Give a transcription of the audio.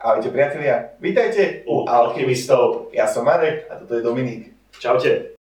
Ahojte priatelia, vítajte u Alchymistov. Ja som Marek a toto je Dominik. Čaute.